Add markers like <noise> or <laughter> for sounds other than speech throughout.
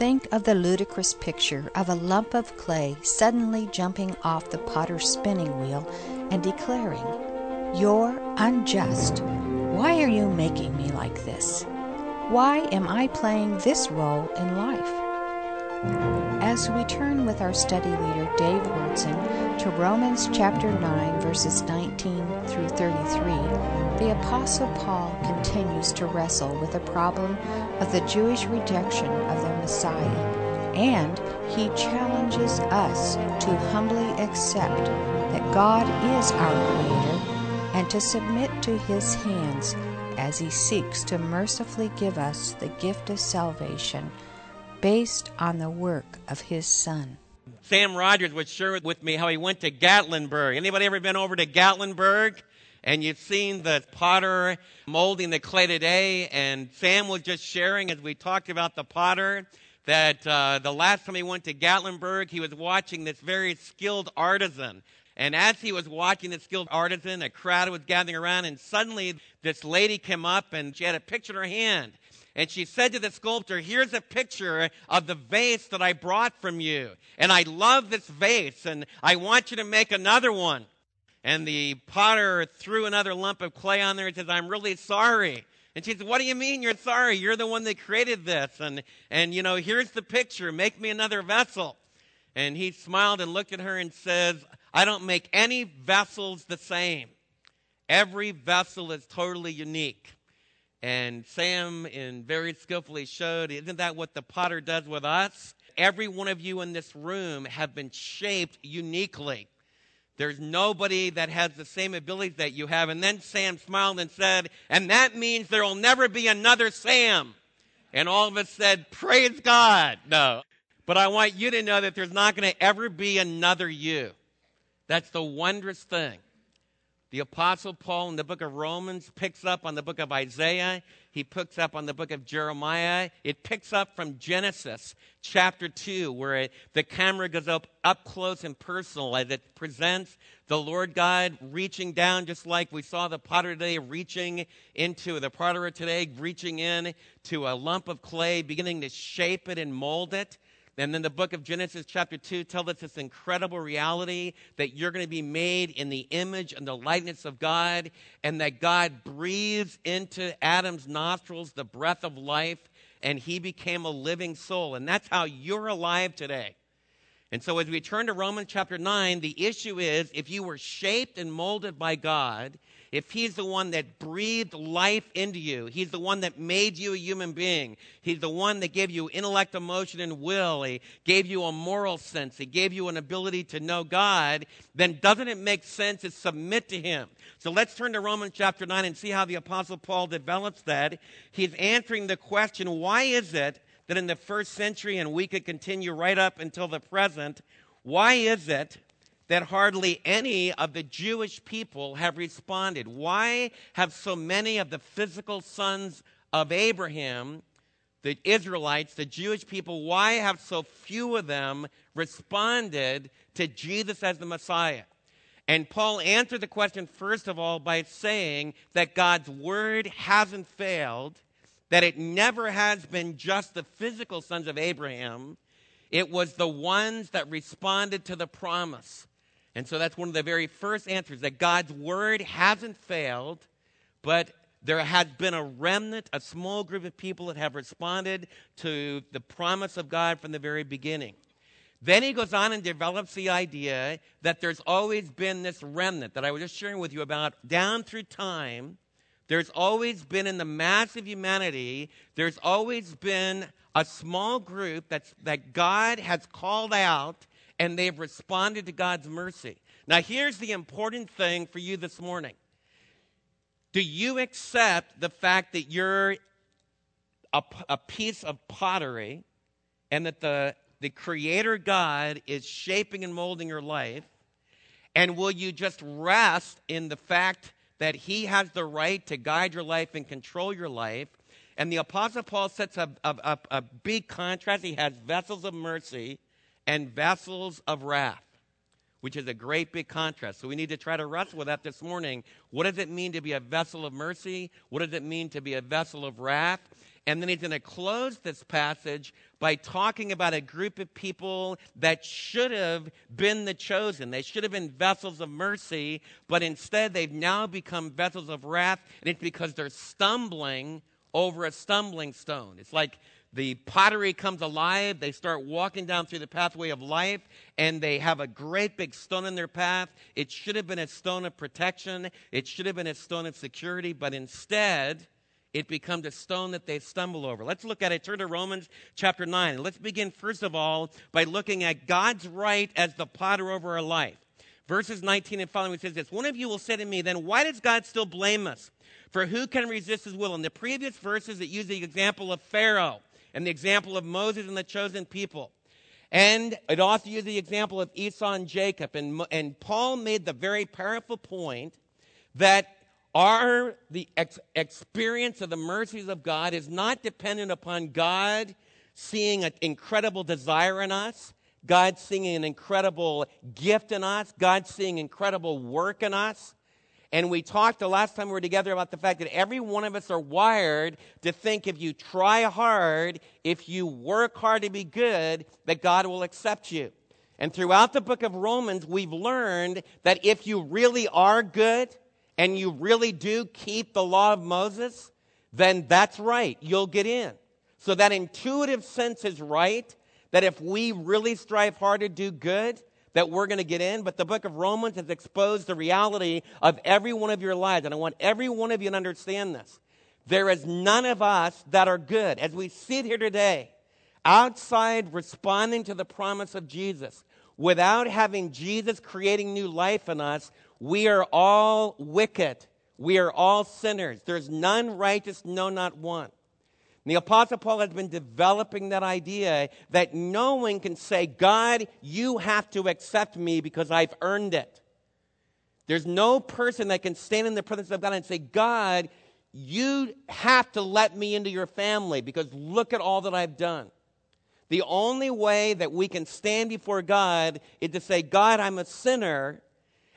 think of the ludicrous picture of a lump of clay suddenly jumping off the potter's spinning wheel and declaring, You're unjust. Why are you making me like this? Why am I playing this role in life? As we turn with our study leader, Dave Wyrtzen, to Romans chapter 9, verses 19 through 33, the Apostle Paul continues to wrestle with the problem of the Jewish rejection of the Messiah, and he challenges us to humbly accept that God is our Creator and to submit to His hands as He seeks to mercifully give us the gift of salvation based on the work of His Son. Sam Rogers would share with me how he went to Gatlinburg. Anybody ever been over to Gatlinburg? And you've seen the potter molding the clay today. And Sam was just sharing as we talked about the potter that uh, the last time he went to Gatlinburg, he was watching this very skilled artisan. And as he was watching the skilled artisan, a crowd was gathering around, and suddenly this lady came up and she had a picture in her hand. And she said to the sculptor, Here's a picture of the vase that I brought from you. And I love this vase, and I want you to make another one. And the potter threw another lump of clay on there and says, I'm really sorry. And she said, What do you mean you're sorry? You're the one that created this. And, and you know, here's the picture. Make me another vessel. And he smiled and looked at her and says, I don't make any vessels the same. Every vessel is totally unique. And Sam in very skillfully showed, isn't that what the potter does with us? Every one of you in this room have been shaped uniquely. There's nobody that has the same abilities that you have. And then Sam smiled and said, and that means there will never be another Sam. And all of us said, praise God. No. But I want you to know that there's not going to ever be another you. That's the wondrous thing. The Apostle Paul in the book of Romans picks up on the book of Isaiah. He picks up on the book of Jeremiah. It picks up from Genesis chapter 2, where it, the camera goes up up close and personal as it presents the Lord God reaching down, just like we saw the potter today reaching into the potter today, reaching in to a lump of clay, beginning to shape it and mold it. And then the book of Genesis, chapter 2, tells us this incredible reality that you're going to be made in the image and the likeness of God, and that God breathes into Adam's nostrils the breath of life, and he became a living soul. And that's how you're alive today. And so, as we turn to Romans chapter 9, the issue is if you were shaped and molded by God, if He's the one that breathed life into you, He's the one that made you a human being, He's the one that gave you intellect, emotion, and will, He gave you a moral sense, He gave you an ability to know God, then doesn't it make sense to submit to Him? So let's turn to Romans chapter 9 and see how the Apostle Paul develops that. He's answering the question why is it that in the first century, and we could continue right up until the present, why is it that hardly any of the Jewish people have responded? Why have so many of the physical sons of Abraham, the Israelites, the Jewish people, why have so few of them responded to Jesus as the Messiah? And Paul answered the question, first of all, by saying that God's word hasn't failed, that it never has been just the physical sons of Abraham, it was the ones that responded to the promise. And so that's one of the very first answers that God's word hasn't failed, but there has been a remnant, a small group of people that have responded to the promise of God from the very beginning. Then he goes on and develops the idea that there's always been this remnant that I was just sharing with you about down through time. There's always been in the mass of humanity, there's always been a small group that's, that God has called out and they've responded to God's mercy. Now, here's the important thing for you this morning Do you accept the fact that you're a, a piece of pottery and that the, the Creator God is shaping and molding your life? And will you just rest in the fact that He has the right to guide your life and control your life? And the Apostle Paul sets a, a, a, a big contrast. He has vessels of mercy and vessels of wrath. which is a great big contrast. So we need to try to wrestle with that this morning. What does it mean to be a vessel of mercy? What does it mean to be a vessel of wrath? And then he's going to close this passage by talking about a group of people that should have been the chosen. They should have been vessels of mercy, but instead they've now become vessels of wrath, and it's because they're stumbling over a stumbling stone. It's like the pottery comes alive. They start walking down through the pathway of life, and they have a great big stone in their path. It should have been a stone of protection, it should have been a stone of security, but instead, it becomes a stone that they stumble over. Let's look at it. Turn to Romans chapter 9. Let's begin, first of all, by looking at God's right as the potter over our life. Verses 19 and following says this One of you will say to me, then why does God still blame us? For who can resist his will? In the previous verses, it used the example of Pharaoh and the example of Moses and the chosen people. And it also used the example of Esau and Jacob. And, and Paul made the very powerful point that our the ex- experience of the mercies of God is not dependent upon God seeing an incredible desire in us, God seeing an incredible gift in us, God seeing incredible work in us. And we talked the last time we were together about the fact that every one of us are wired to think if you try hard, if you work hard to be good, that God will accept you. And throughout the book of Romans, we've learned that if you really are good, and you really do keep the law of Moses, then that's right. You'll get in. So that intuitive sense is right that if we really strive hard to do good, that we're going to get in. But the book of Romans has exposed the reality of every one of your lives. And I want every one of you to understand this. There is none of us that are good. As we sit here today, outside responding to the promise of Jesus, without having Jesus creating new life in us, we are all wicked. We are all sinners. There's none righteous, no, not one. And the Apostle Paul has been developing that idea that no one can say, God, you have to accept me because I've earned it. There's no person that can stand in the presence of God and say, God, you have to let me into your family because look at all that I've done. The only way that we can stand before God is to say, God, I'm a sinner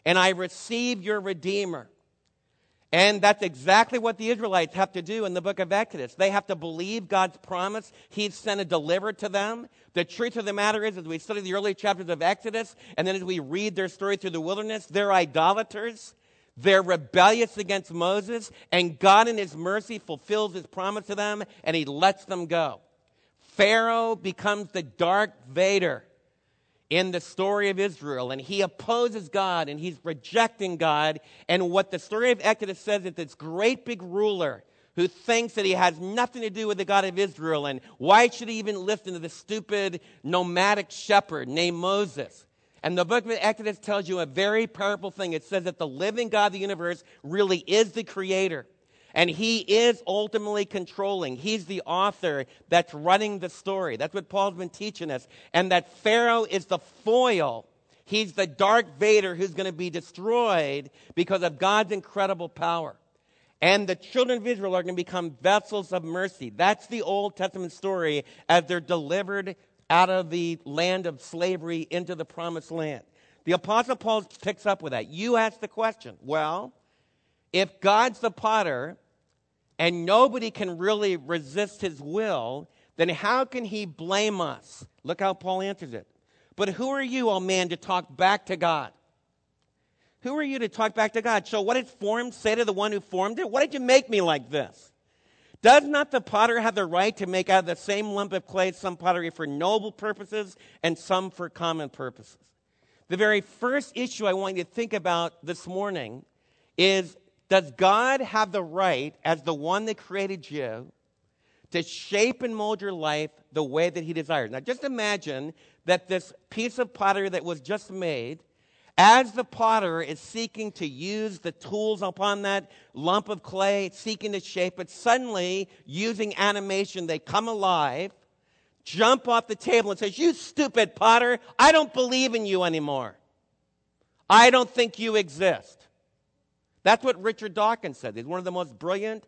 and I receive your Redeemer. And that's exactly what the Israelites have to do in the book of Exodus. They have to believe God's promise. He's sent a deliverer to them. The truth of the matter is, as we study the early chapters of Exodus, and then as we read their story through the wilderness, they're idolaters. They're rebellious against Moses, and God in His mercy fulfills His promise to them, and He lets them go. Pharaoh becomes the Darth Vader in the story of Israel, and he opposes God and he's rejecting God. And what the story of Exodus says is this great big ruler who thinks that he has nothing to do with the God of Israel, and why should he even listen to the stupid nomadic shepherd named Moses? And the book of Exodus tells you a very powerful thing. It says that the living God of the universe really is the creator. And he is ultimately controlling. He's the author that's running the story. That's what Paul's been teaching us. And that Pharaoh is the foil. He's the Darth Vader who's going to be destroyed because of God's incredible power. And the children of Israel are going to become vessels of mercy. That's the Old Testament story as they're delivered out of the land of slavery into the promised land. The Apostle Paul picks up with that. You ask the question well, if God's the potter and nobody can really resist his will, then how can he blame us? Look how Paul answers it. But who are you, O oh man, to talk back to God? Who are you to talk back to God? So what did form say to the one who formed it? Why did you make me like this? Does not the potter have the right to make out of the same lump of clay some pottery for noble purposes and some for common purposes? The very first issue I want you to think about this morning is does God have the right, as the one that created you, to shape and mold your life the way that He desires? Now, just imagine that this piece of pottery that was just made, as the potter is seeking to use the tools upon that lump of clay, seeking to shape it, suddenly, using animation, they come alive, jump off the table, and says, You stupid potter, I don't believe in you anymore. I don't think you exist. That's what Richard Dawkins said. He's one of the most brilliant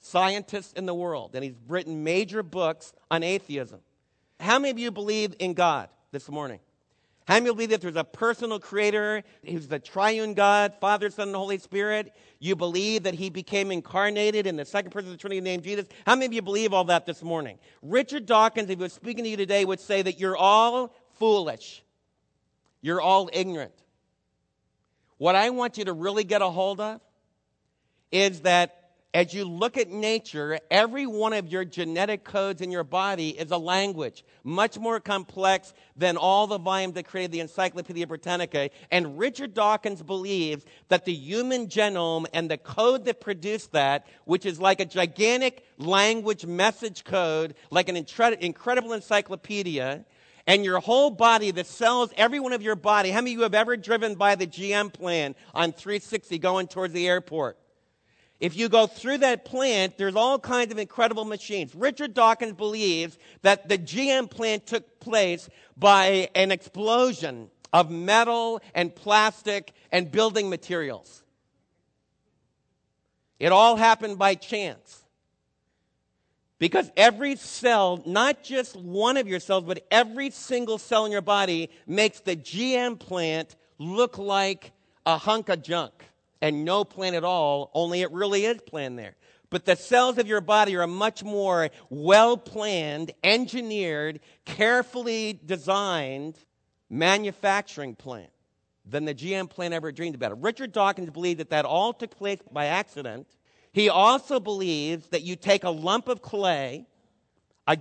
scientists in the world, and he's written major books on atheism. How many of you believe in God this morning? How many believe that there's a personal creator who's the triune God, Father, Son, and Holy Spirit? You believe that he became incarnated in the second person of the Trinity named Jesus? How many of you believe all that this morning? Richard Dawkins, if he was speaking to you today, would say that you're all foolish. You're all ignorant. What I want you to really get a hold of is that as you look at nature, every one of your genetic codes in your body is a language, much more complex than all the volumes that created the Encyclopedia Britannica. And Richard Dawkins believes that the human genome and the code that produced that, which is like a gigantic language message code, like an incredible encyclopedia, and your whole body, the cells, every one of your body. How many of you have ever driven by the GM plan on 360 going towards the airport? If you go through that plant, there's all kinds of incredible machines. Richard Dawkins believes that the GM plant took place by an explosion of metal and plastic and building materials. It all happened by chance. Because every cell, not just one of your cells, but every single cell in your body makes the GM plant look like a hunk of junk and no plant at all, only it really is planned there. But the cells of your body are a much more well planned, engineered, carefully designed manufacturing plant than the GM plant ever dreamed about. Richard Dawkins believed that that all took place by accident. He also believes that you take a lump of clay,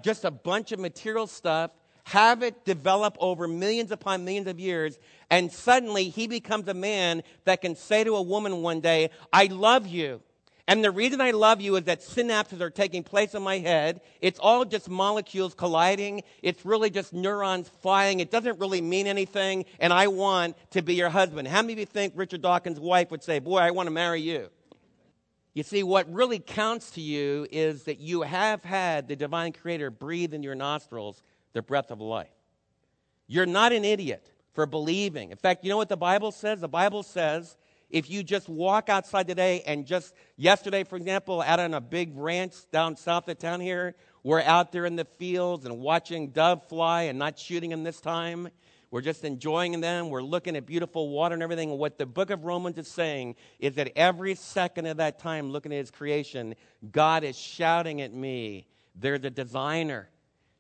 just a bunch of material stuff, have it develop over millions upon millions of years, and suddenly he becomes a man that can say to a woman one day, I love you. And the reason I love you is that synapses are taking place in my head. It's all just molecules colliding. It's really just neurons flying. It doesn't really mean anything. And I want to be your husband. How many of you think Richard Dawkins' wife would say, Boy, I want to marry you? You see, what really counts to you is that you have had the divine creator breathe in your nostrils the breath of life. You're not an idiot for believing. In fact, you know what the Bible says? The Bible says if you just walk outside today and just yesterday, for example, out on a big ranch down south of town here, we're out there in the fields and watching dove fly and not shooting them this time. We're just enjoying them. We're looking at beautiful water and everything. And what the book of Romans is saying is that every second of that time, looking at his creation, God is shouting at me, They're the designer.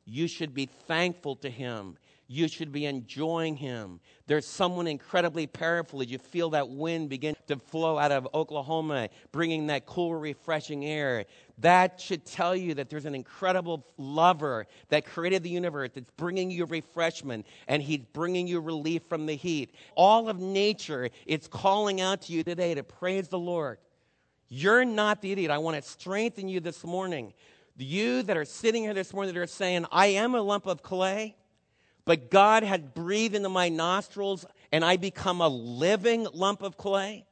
You should be thankful to Him. You should be enjoying Him. There's someone incredibly powerful you feel that wind begin to flow out of Oklahoma, bringing that cool, refreshing air. That should tell you that there's an incredible lover that created the universe that's bringing you refreshment and He's bringing you relief from the heat. All of nature is calling out to you today to praise the Lord. You're not the idiot. I want to strengthen you this morning you that are sitting here this morning that are saying, I am a lump of clay, but God had breathed into my nostrils and I become a living lump of clay.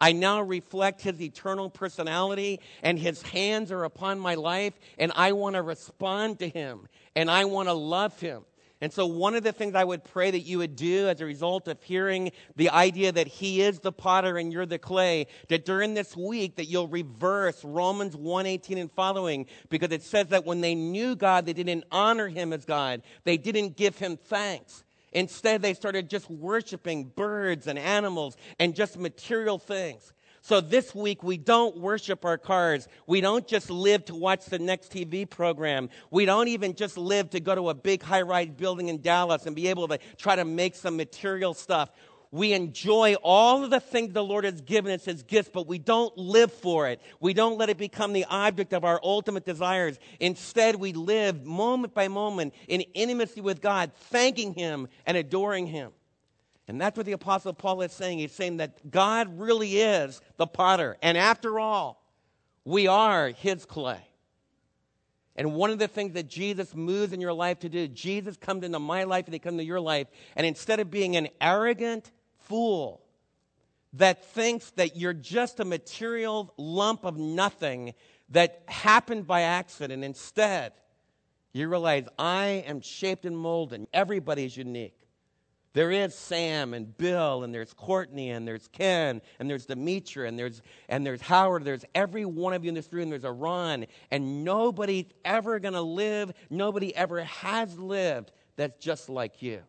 I now reflect his eternal personality and his hands are upon my life and I want to respond to him and I want to love him. And so, one of the things I would pray that you would do as a result of hearing the idea that He is the potter and you're the clay, that during this week that you'll reverse Romans 1:18 and following, because it says that when they knew God, they didn't honor Him as God. They didn't give Him thanks. Instead, they started just worshiping birds and animals and just material things. So this week, we don't worship our cars. We don't just live to watch the next TV program. We don't even just live to go to a big high rise building in Dallas and be able to try to make some material stuff. We enjoy all of the things the Lord has given us as gifts, but we don't live for it. We don't let it become the object of our ultimate desires. Instead, we live moment by moment in intimacy with God, thanking Him and adoring Him. And that's what the Apostle Paul is saying. He's saying that God really is the potter. And after all, we are his clay. And one of the things that Jesus moves in your life to do, Jesus comes into my life and he comes into your life. And instead of being an arrogant fool that thinks that you're just a material lump of nothing that happened by accident, instead, you realize I am shaped and molded. Everybody is unique. There is Sam and Bill, and there's Courtney, and there's Ken, and there's Demetra, and there's, and there's Howard. There's every one of you in this room. There's a Ron. And nobody's ever going to live, nobody ever has lived that's just like you.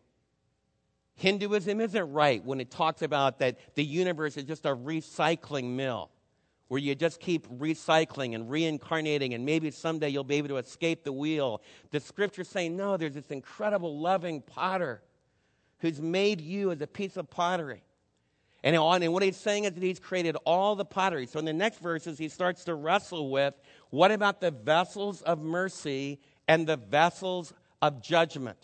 Hinduism isn't right when it talks about that the universe is just a recycling mill where you just keep recycling and reincarnating, and maybe someday you'll be able to escape the wheel. The scripture's saying, no, there's this incredible, loving potter who's made you as a piece of pottery. And, and what he's saying is that he's created all the pottery. So in the next verses, he starts to wrestle with what about the vessels of mercy and the vessels of judgment?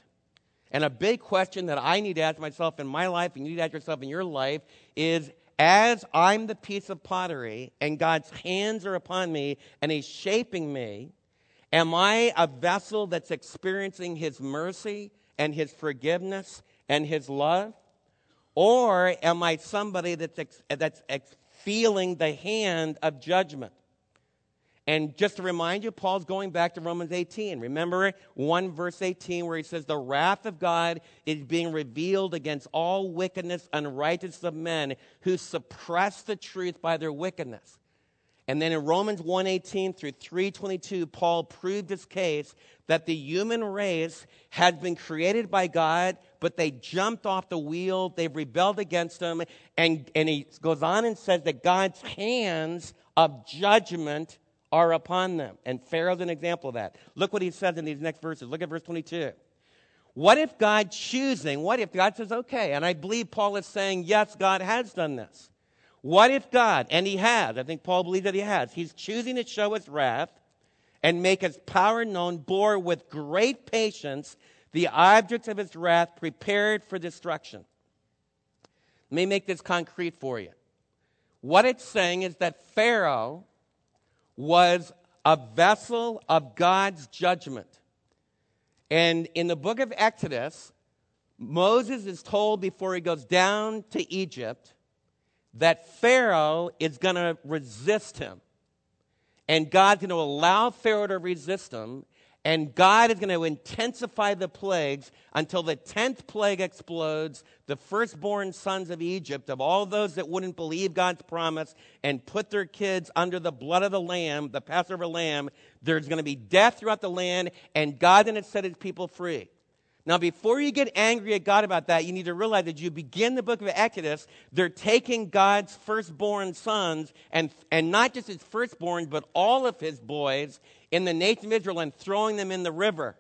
And a big question that I need to ask myself in my life, and you need to ask yourself in your life, is as I'm the piece of pottery and God's hands are upon me and He's shaping me, am I a vessel that's experiencing His mercy and His forgiveness and His love? Or am I somebody that's, ex- that's ex- feeling the hand of judgment? And just to remind you, Paul's going back to Romans 18. Remember 1 verse 18 where he says, The wrath of God is being revealed against all wickedness and unrighteousness of men who suppress the truth by their wickedness. And then in Romans 1:18 through 3:22, Paul proved his case that the human race had been created by God, but they jumped off the wheel, they rebelled against him, and, and he goes on and says that God's hands of judgment are upon them. And Pharaoh's an example of that. Look what he says in these next verses. Look at verse 22. What if God choosing, what if God says, okay, and I believe Paul is saying, yes, God has done this. What if God, and he has, I think Paul believes that he has, he's choosing to show his wrath and make his power known, bore with great patience the objects of his wrath prepared for destruction. Let me make this concrete for you. What it's saying is that Pharaoh was a vessel of God's judgment. And in the book of Exodus, Moses is told before he goes down to Egypt that Pharaoh is going to resist him. And God's going to allow Pharaoh to resist him. And God is going to intensify the plagues until the 10th plague explodes. The firstborn sons of Egypt, of all those that wouldn't believe God's promise and put their kids under the blood of the lamb, the Passover lamb, there's going to be death throughout the land, and God then set his people free. Now, before you get angry at God about that, you need to realize that you begin the book of Exodus, they're taking God's firstborn sons, and, and not just his firstborn, but all of his boys in the nation of Israel and throwing them in the river.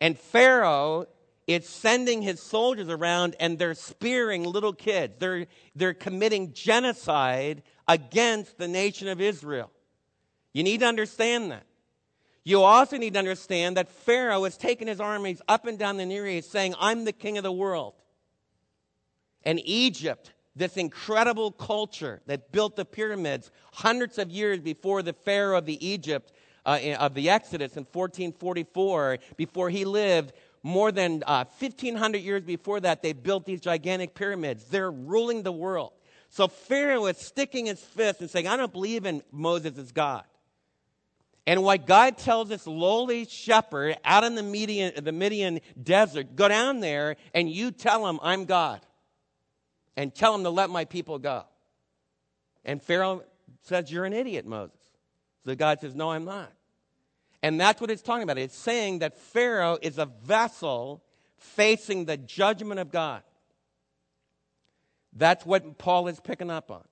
And Pharaoh is sending his soldiers around and they're spearing little kids. They're, they're committing genocide against the nation of Israel. You need to understand that. You also need to understand that Pharaoh is taking his armies up and down the Near East saying, I'm the king of the world. And Egypt, this incredible culture that built the pyramids hundreds of years before the Pharaoh of the Egypt, uh, of the Exodus in 1444, before he lived, more than uh, 1,500 years before that, they built these gigantic pyramids. They're ruling the world. So Pharaoh is sticking his fist and saying, I don't believe in Moses as God. And what God tells this lowly shepherd out in the Midian, the Midian desert, go down there and you tell him I'm God. And tell him to let my people go. And Pharaoh says, You're an idiot, Moses. So God says, No, I'm not. And that's what it's talking about. It's saying that Pharaoh is a vessel facing the judgment of God. That's what Paul is picking up on.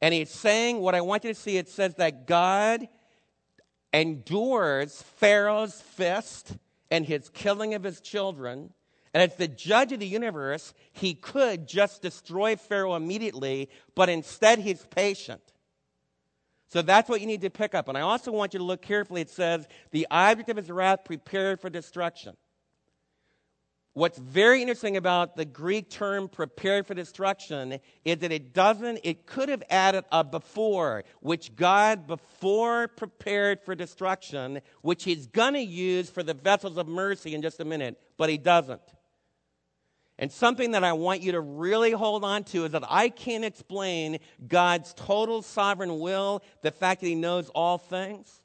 And he's saying, what I want you to see, it says that God endures Pharaoh's fist and his killing of his children. And as the judge of the universe, he could just destroy Pharaoh immediately, but instead he's patient. So that's what you need to pick up. And I also want you to look carefully. It says, the object of his wrath prepared for destruction. What's very interesting about the Greek term prepared for destruction is that it doesn't, it could have added a before, which God before prepared for destruction, which he's going to use for the vessels of mercy in just a minute, but he doesn't. And something that I want you to really hold on to is that I can't explain God's total sovereign will, the fact that he knows all things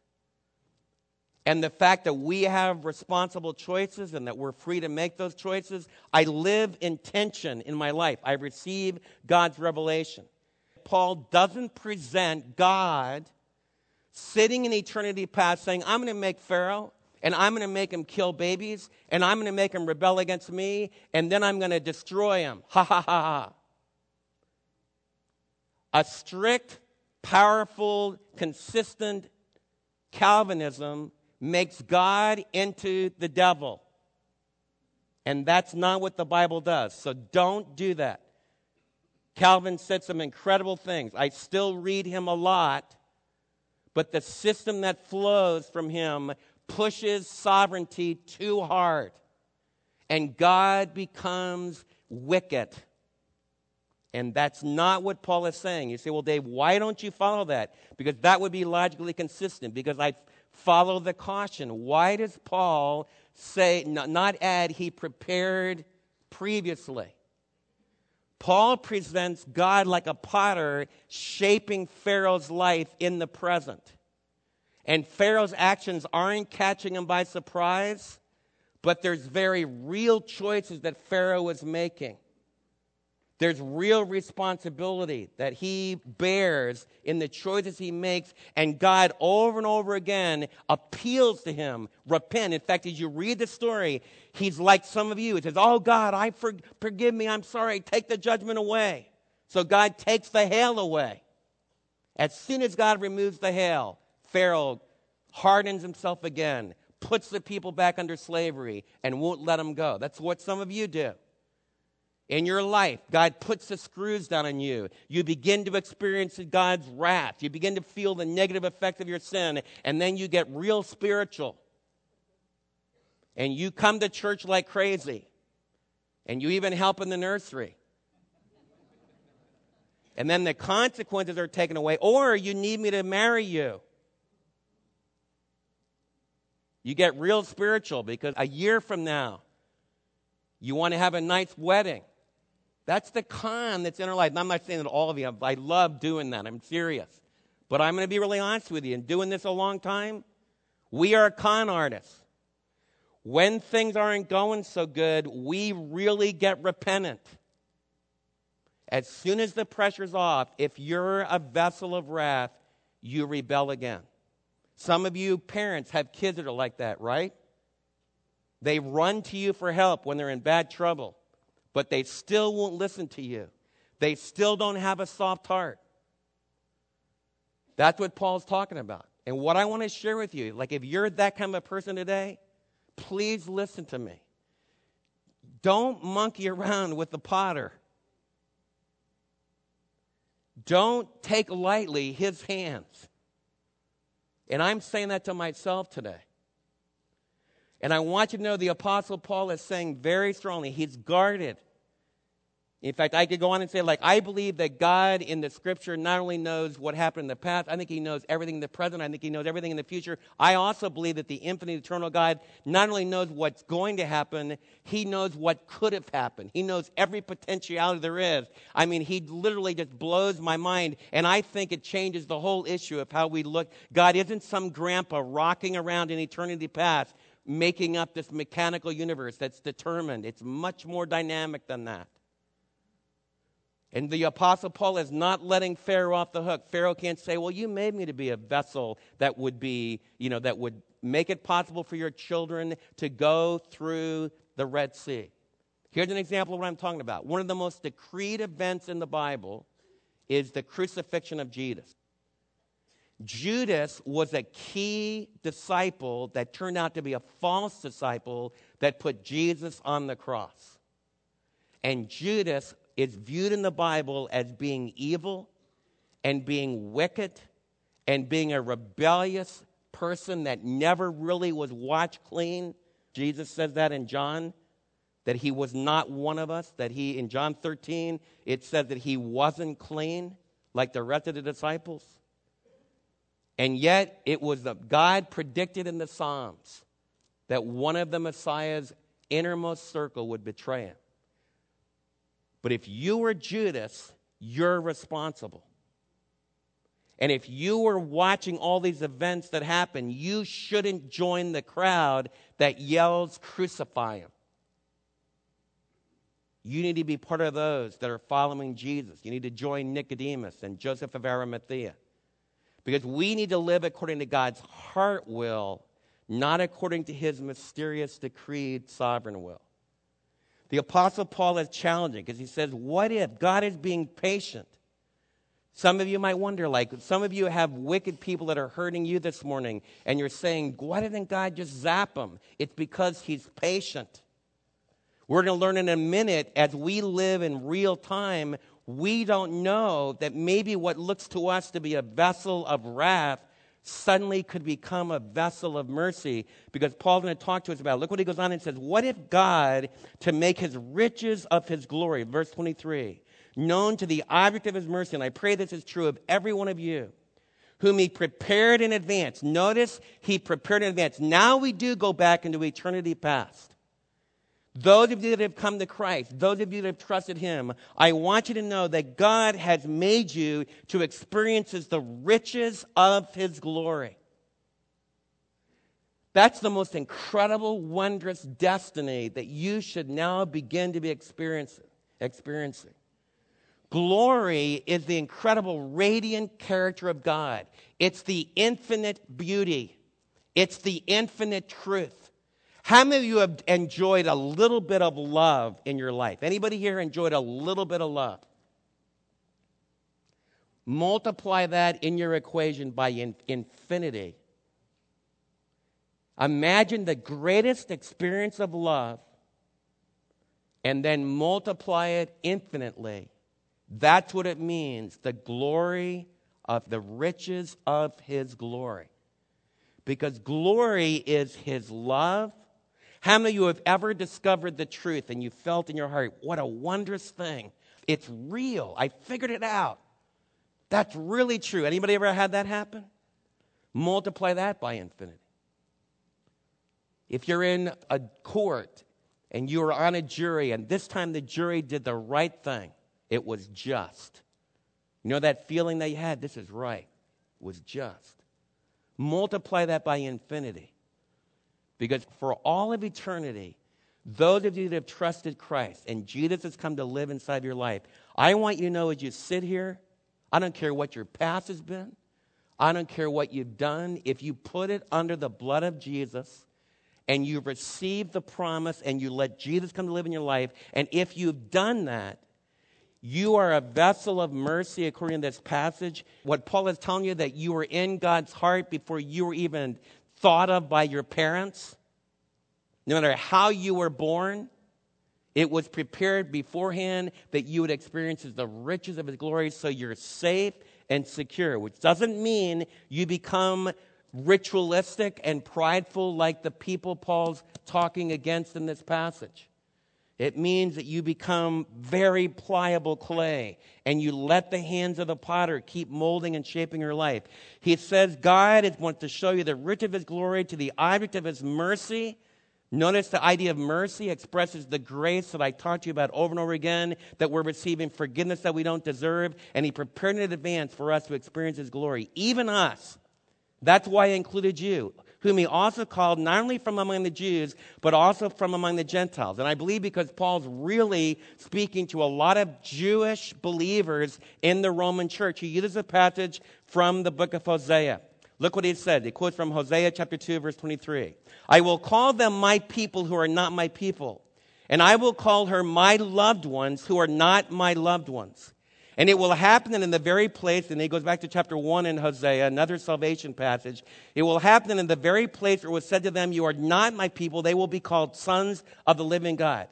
and the fact that we have responsible choices and that we're free to make those choices, I live in tension in my life. I receive God's revelation. Paul doesn't present God sitting in eternity past saying, I'm going to make Pharaoh and I'm going to make him kill babies, and I'm going to make him rebel against me, and then I'm going to destroy him. <laughs> Ha ha ha ha. A strict, powerful, consistent Calvinism makes God into the devil. And that's not what the Bible does. So don't do that. Calvin said some incredible things. I still read him a lot, but the system that flows from him pushes sovereignty too hard. And God becomes wicked. And that's not what Paul is saying. You say, well, Dave, why don't you follow that? Because that would be logically consistent, because I follow the caution. Why does Paul say, not add, he prepared previously? Paul presents God like a potter shaping Pharaoh's life in the present. And Pharaoh's actions aren't catching him by surprise, but there's very real choices that Pharaoh is making. There's real responsibility that he bears in the choices he makes, and God over and over again appeals to him, repent. In fact, as you read the story, he's like some of you. He says, Oh God, I for, forgive me, I'm sorry, take the judgment away. So God takes the hail away. As soon as God removes the hail, Pharaoh hardens himself again, puts the people back under slavery, and won't let them go. That's what some of you do in your life, God puts the screws down on you. You begin to experience God's wrath. You begin to feel the negative effects of your sin, and then you get real spiritual. And you come to church like crazy, and you even help in the nursery. And then the consequences are taken away, or you need me to marry you. You get real spiritual because a year from now, you want to have a nice wedding. That's the con that's in our life. And I'm not saying that all of you, I love doing that. I'm serious. But I'm going to be really honest with you. In doing this a long time, we are con artists. When things aren't going so good, we really get repentant. As soon as the pressure's off, if you're a vessel of wrath, you rebel again. Some of you parents have kids that are like that, right? They run to you for help when they're in bad trouble but they still won't listen to you. They still don't have a soft heart. That's what Paul's talking about. And what I want to share with you, like if you're that kind of person today, please listen to me. Don't monkey around with the potter. Don't take lightly his hands. And I'm saying that to myself today. And I want you to know the Apostle Paul is saying very strongly, he's guarded. In fact, I could go on and say, like, I believe that God in the scripture not only knows what happened in the past, I think he knows everything in the present, I think he knows everything in the future. I also believe that the infinite, eternal God not only knows what's going to happen, he knows what could have happened. He knows every potentiality there is. I mean, he literally just blows my mind, and I think it changes the whole issue of how we look. God isn't some grandpa rocking around in eternity past making up this mechanical universe that's determined. It's much more dynamic than that. And the Apostle Paul is not letting Pharaoh off the hook. Pharaoh can't say, Well, you made me to be a vessel that would be, you know, that would make it possible for your children to go through the Red Sea. Here's an example of what I'm talking about. One of the most decreed events in the Bible is the crucifixion of Jesus. Judas was a key disciple that turned out to be a false disciple that put Jesus on the cross. And Judas is viewed in the Bible as being evil and being wicked and being a rebellious person that never really was watched clean. Jesus says that in John, that he was not one of us, that he, in John 13, it said that he wasn't clean like the rest of the disciples. And yet, it was the, God predicted in the Psalms that one of the Messiah's innermost circle would betray him. But if you were Judas, you're responsible. And if you were watching all these events that happen, you shouldn't join the crowd that yells, Crucify him. You need to be part of those that are following Jesus. You need to join Nicodemus and Joseph of Arimathea. Because we need to live according to God's heart will, not according to his mysterious decreed sovereign will. The Apostle Paul is challenging because he says, What if God is being patient? Some of you might wonder, like, some of you have wicked people that are hurting you this morning, and you're saying, Why didn't God just zap them? It's because he's patient. We're going to learn in a minute as we live in real time, we don't know that maybe what looks to us to be a vessel of wrath suddenly could become a vessel of mercy because Paul's going to talk to us about. It. Look what he goes on and says, What if God, to make his riches of his glory, verse 23, known to the object of his mercy, and I pray this is true of every one of you, whom he prepared in advance. Notice he prepared in advance. Now we do go back into eternity past. Those of you that have come to Christ, those of you that have trusted Him, I want you to know that God has made you to experience the riches of His glory. That's the most incredible, wondrous destiny that you should now begin to be experiencing. experiencing. Glory is the incredible, radiant character of God. It's the infinite beauty. It's the infinite truth. How many of you have enjoyed a little bit of love in your life? Anybody here enjoyed a little bit of love? Multiply that in your equation by in- infinity. Imagine the greatest experience of love and then multiply it infinitely. That's what it means the glory of the riches of His glory. Because glory is His love how many of you have ever discovered the truth and you felt in your heart, what a wondrous thing? It's real. I figured it out. That's really true. Anybody ever had that happen? Multiply that by infinity. If you're in a court and you are on a jury, and this time the jury did the right thing, it was just. You know that feeling that you had? This is right. It was just. Multiply that by infinity. Because for all of eternity, those of you that have trusted Christ and Jesus has come to live inside your life, I want you to know as you sit here, I don't care what your past has been, I don't care what you've done, if you put it under the blood of Jesus and you receive the promise and you let Jesus come to live in your life, and if you've done that, you are a vessel of mercy according to this passage. What Paul is telling you that you were in God's heart before you were even thought of by your parents. No matter how you were born, it was prepared beforehand that you would experience the riches of his glory so you're safe and secure, which doesn't mean you become ritualistic and prideful like the people Paul's talking against in this passage. It means that you become very pliable clay and you let the hands of the potter keep molding and shaping your life. He says God wants to show you the rich of his glory to the object of his mercy. Notice the idea of mercy expresses the grace that I to you about over and over again, that we're receiving forgiveness that we don't deserve, and he prepared in advance for us to experience his glory. Even us. That's why I included you whom he also called not only from among the Jews, but also from among the Gentiles. And I believe because Paul's really speaking to a lot of Jewish believers in the Roman church, he uses a passage from the book of Hosea. Look what he said. He quotes from Hosea chapter 2, verse 23. I will call them my people who are not my people, and I will call her my loved ones who are not my loved ones. And it will happen in the very place, and he goes back to chapter 1 in Hosea, another salvation passage. It will happen in the very place where it was said to them, You are not my people, they will be called sons of the living God.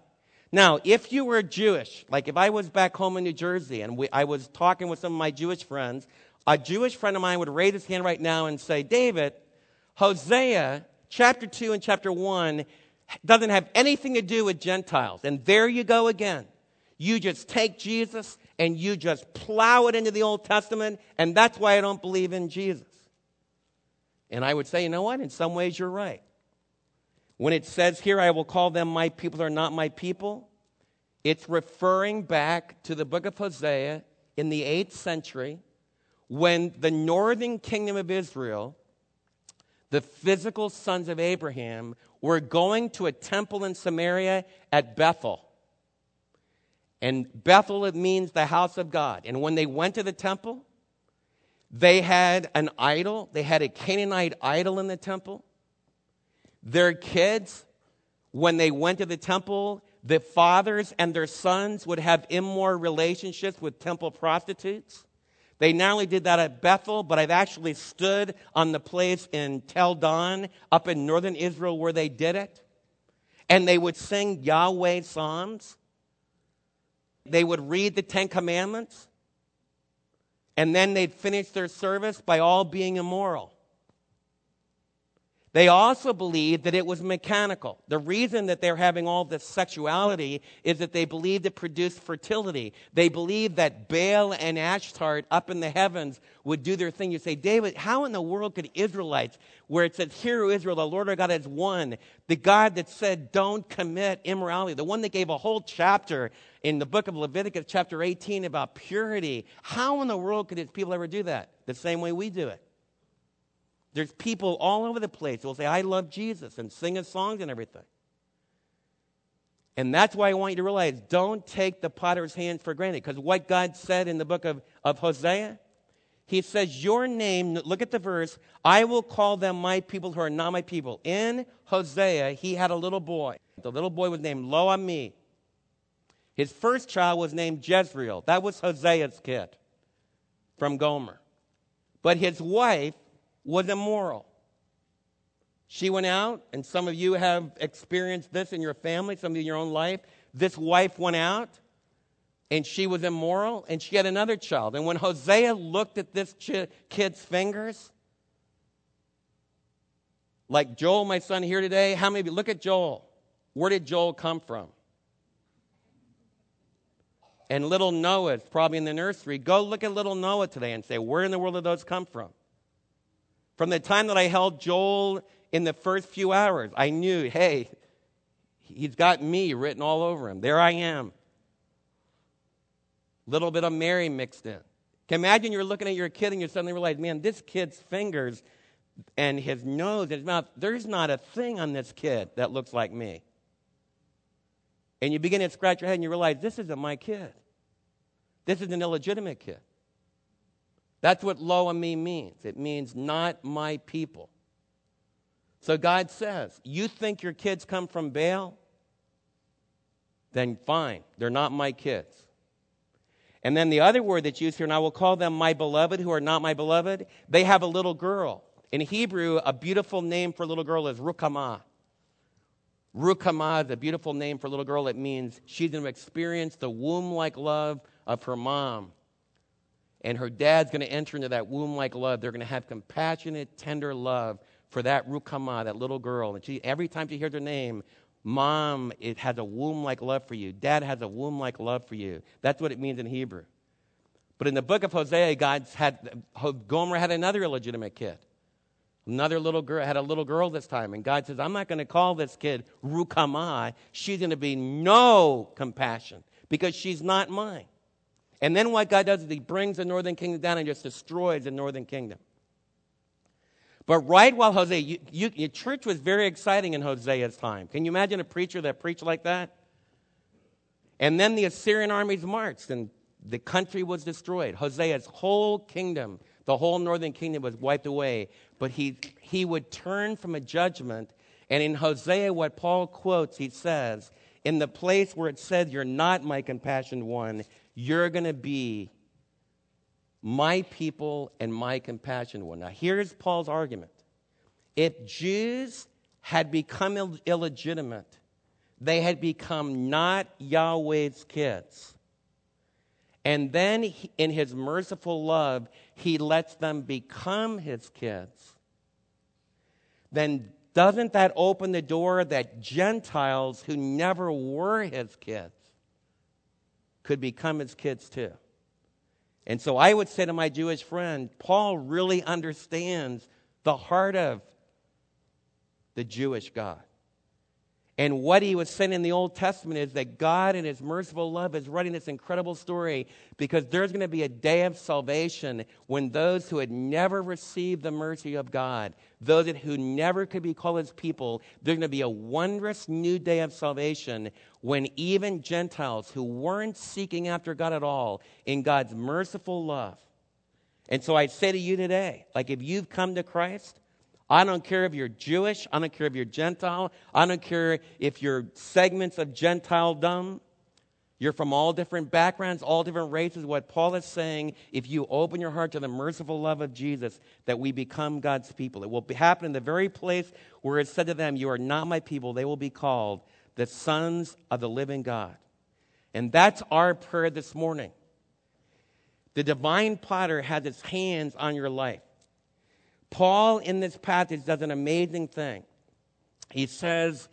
Now, if you were Jewish, like if I was back home in New Jersey and we, I was talking with some of my Jewish friends, a Jewish friend of mine would raise his hand right now and say, David, Hosea chapter 2 and chapter 1 doesn't have anything to do with Gentiles. And there you go again. You just take Jesus and you just plow it into the Old Testament, and that's why I don't believe in Jesus. And I would say, you know what? In some ways, you're right. When it says here, I will call them my people are not my people, it's referring back to the book of Hosea in the 8th century when the northern kingdom of Israel, the physical sons of Abraham, were going to a temple in Samaria at Bethel. And Bethel, it means the house of God. And when they went to the temple, they had an idol. They had a Canaanite idol in the temple. Their kids, when they went to the temple, the fathers and their sons would have immoral relationships with temple prostitutes. They not only did that at Bethel, but I've actually stood on the place in Tel Dan up in northern Israel where they did it. And they would sing Yahweh psalms. They would read the Ten Commandments. And then they'd finish their service by all being immoral. They also believed that it was mechanical. The reason that they're having all this sexuality is that they believed it produced fertility. They believed that Baal and Ashtart up in the heavens would do their thing. You say, David, how in the world could Israelites, where it says, Hear, O Israel, the Lord our God is one, the God that said, Don't commit immorality, the one that gave a whole chapter in the book of Leviticus, chapter 18, about purity, how in the world could his people ever do that? The same way we do it. There's people all over the place who will say, I love Jesus and sing his songs and everything. And that's why I want you to realize don't take the potter's hands for granted. Because what God said in the book of, of Hosea, he says, Your name, look at the verse, I will call them my people who are not my people. In Hosea, he had a little boy. The little boy was named Lo Ami. His first child was named Jezreel. That was Hosea's kid from Gomer. But his wife was immoral. She went out, and some of you have experienced this in your family, some of you in your own life. This wife went out, and she was immoral, and she had another child. And when Hosea looked at this kid's fingers, like Joel, my son here today, how many of you look at Joel? Where did Joel come from? And little Noah's probably in the nursery. Go look at little Noah today and say, where in the world did those come from? From the time that I held Joel in the first few hours, I knew, hey, he's got me written all over him. There I am. Little bit of Mary mixed in. Can imagine you're looking at your kid and you suddenly realize, man, this kid's fingers and his nose and his mouth, there's not a thing on this kid that looks like me. And you begin to scratch your head and you realize, this isn't my kid. This is an illegitimate kid. That's what lo ami means. It means not my people. So God says, You think your kids come from Baal? Then fine, they're not my kids. And then the other word that's used here, and I will call them my beloved who are not my beloved, they have a little girl. In Hebrew, a beautiful name for a little girl is Rukama. Rukama is a beautiful name for a little girl. It means she's going to experience the womb like love of her mom and her dad's going to enter into that womb like love. They're going to have compassionate, tender love for that Rukama, that little girl. And she, every time she hears her name, Mom, it has a womb like love for you. Dad has a womb like love for you. That's what it means in Hebrew. But in the book of Hosea, God had, Gomer had another illegitimate kid. Another little girl had a little girl this time. And God says, I'm not going to call this kid Rukama. She's going to be no compassion because she's not mine. And then what God does is he brings the northern kingdom down and just destroys the northern kingdom. But right while Hosea, you, you, your church was very exciting in Hosea's time. Can you imagine a preacher that preached like that? And then the Assyrian armies marched and the country was destroyed. Hosea's whole kingdom, the whole northern kingdom was wiped away. But he, he would turn from a judgment. And in Hosea, what Paul quotes, he says, In the place where it said, You're not my compassionate one, you're going to be my people and my compassionate one. Now, here's Paul's argument. If Jews had become Ill- illegitimate, they had become not Yahweh's kids. And then, he, in his merciful love, he lets them become his kids. Then, doesn't that open the door that Gentiles who never were his kids could become his kids too. And so I would say to my Jewish friend, Paul really understands the heart of the Jewish God. And what he was saying in the Old Testament is that God, in his merciful love, is writing this incredible story because there's going to be a day of salvation when those who had never received the mercy of God, those who never could be called his people, there's going to be a wondrous new day of salvation when even Gentiles who weren't seeking after God at all, in God's merciful love. And so I say to you today, like if you've come to Christ, I don't care if you're Jewish. I don't care if you're Gentile. I don't care if you're segments of Gentile dumb. You're from all different backgrounds, all different races. What Paul is saying, if you open your heart to the merciful love of Jesus, that we become God's people. It will happen in the very place where it said to them, You are not my people. They will be called the sons of the living God. And that's our prayer this morning. The divine potter has his hands on your life. Paul, in this passage, does an amazing thing. He says,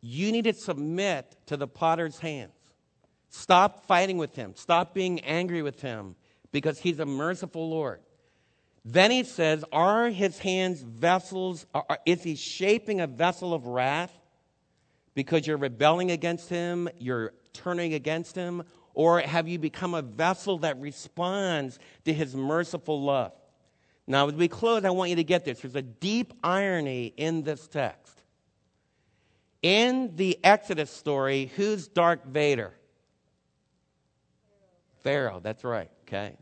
You need to submit to the potter's hands. Stop fighting with him. Stop being angry with him because he's a merciful Lord. Then he says, Are his hands vessels? Are, is he shaping a vessel of wrath because you're rebelling against him? You're turning against him? Or have you become a vessel that responds to his merciful love? Now, as we close, I want you to get this. There's a deep irony in this text. In the Exodus story, who's Darth Vader? Pharaoh, that's right, okay.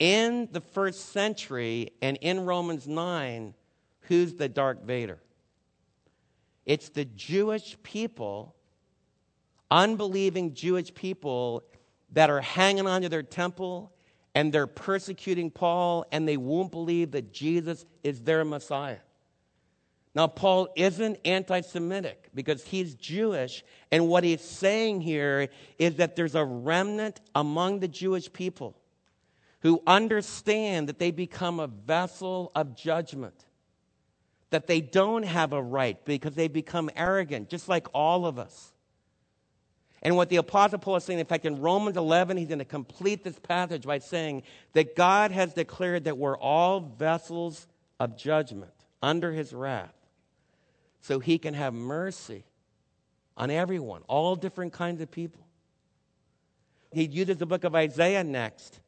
In the first century and in Romans 9, who's the Darth Vader? It's the Jewish people, unbelieving Jewish people that are hanging onto their temple and they're persecuting Paul and they won't believe that Jesus is their Messiah. Now, Paul isn't anti Semitic because he's Jewish, and what he's saying here is that there's a remnant among the Jewish people who understand that they become a vessel of judgment, that they don't have a right because they become arrogant, just like all of us. And what the Apostle Paul is saying, in fact, in Romans 11, he's going to complete this passage by saying that God has declared that we're all vessels of judgment under his wrath so he can have mercy on everyone, all different kinds of people. He uses the book of Isaiah next,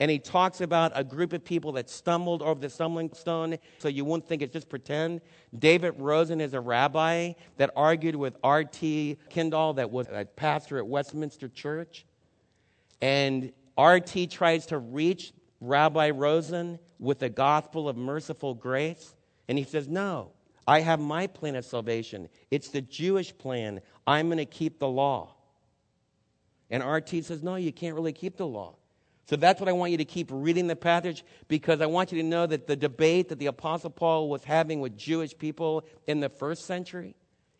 and he talks about a group of people that stumbled over the stumbling stone, so you wouldn't think it's just pretend. David Rosen is a rabbi that argued with R.T. Kendall, that was a pastor at Westminster Church. And R.T. tries to reach Rabbi Rosen with the gospel of merciful grace, and he says, No, I have my plan of salvation. It's the Jewish plan. I'm going to keep the law. And RT says, No, you can't really keep the law. So that's what I want you to keep reading the passage because I want you to know that the debate that the Apostle Paul was having with Jewish people in the first century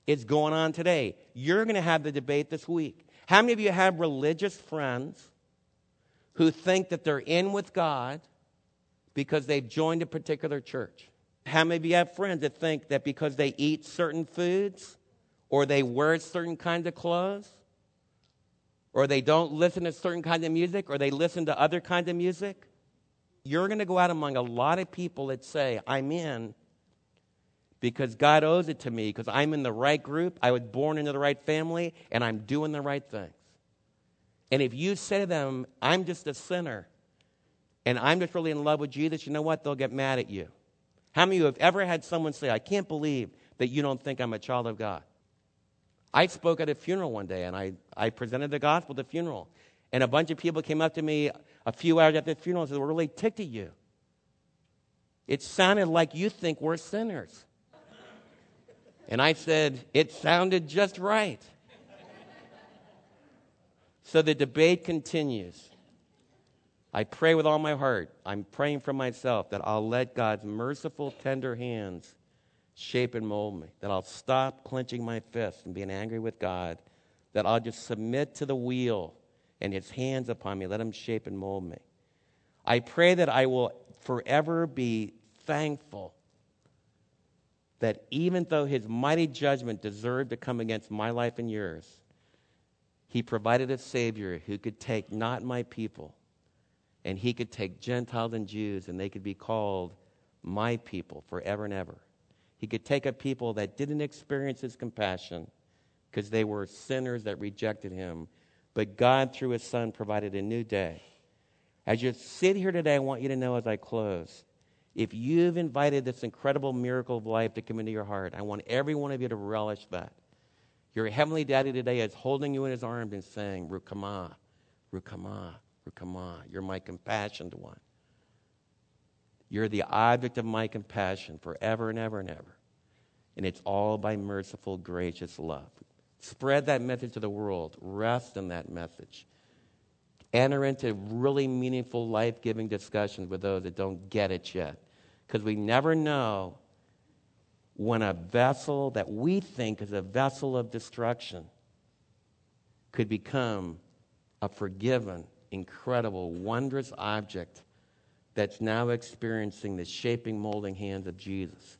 is going on today. You're going to have the debate this week. How many of you have religious friends who think that they're in with God because they've joined a particular church? How many of you have friends that think that because they eat certain foods or they wear certain kinds of clothes or they don't listen to certain kinds of music or they listen to other kinds of music? You're going to go out among a lot of people that say, I'm in because God owes it to me because I'm in the right group, I was born into the right family, and I'm doing the right things. And if you say to them, I'm just a sinner and I'm just really in love with Jesus, you know what? They'll get mad at you. How many of you have ever had someone say, I can't believe that you don't think I'm a child of God? I spoke at a funeral one day and I, I presented the gospel at the funeral. And a bunch of people came up to me a few hours after the funeral and said, We're really ticked at you. It sounded like you think we're sinners. And I said, It sounded just right. so the debate continues. I pray with all my heart. I'm praying for myself that I'll let God's merciful, tender hands shape and mold me, that I'll stop clenching my fist and being angry with God, that I'll just submit to the wheel and his hands upon me, let him shape and mold me. I pray that I will forever be thankful that even though his mighty judgment deserved to come against my life and yours, he provided a Savior who could take not my people and he could take Gentiles and Jews, and they could be called my people forever and ever. He could take a people that didn't experience his compassion because they were sinners that rejected him. But God, through his son, provided a new day. As you sit here today, I want you to know as I close if you've invited this incredible miracle of life to come into your heart, I want every one of you to relish that. Your heavenly daddy today is holding you in his arms and saying, Rukama, Rukama, on, you're my compassionate one. You're the object of my compassion forever and ever and ever. And it's all by merciful, gracious love. Spread that message to the world. Rest in that message. Enter into really meaningful, life giving discussions with those that don't get it yet. Because we never know when a vessel that we think is a vessel of destruction could become a forgiven, incredible, wondrous object that's now experiencing the shaping, molding hands of Jesus.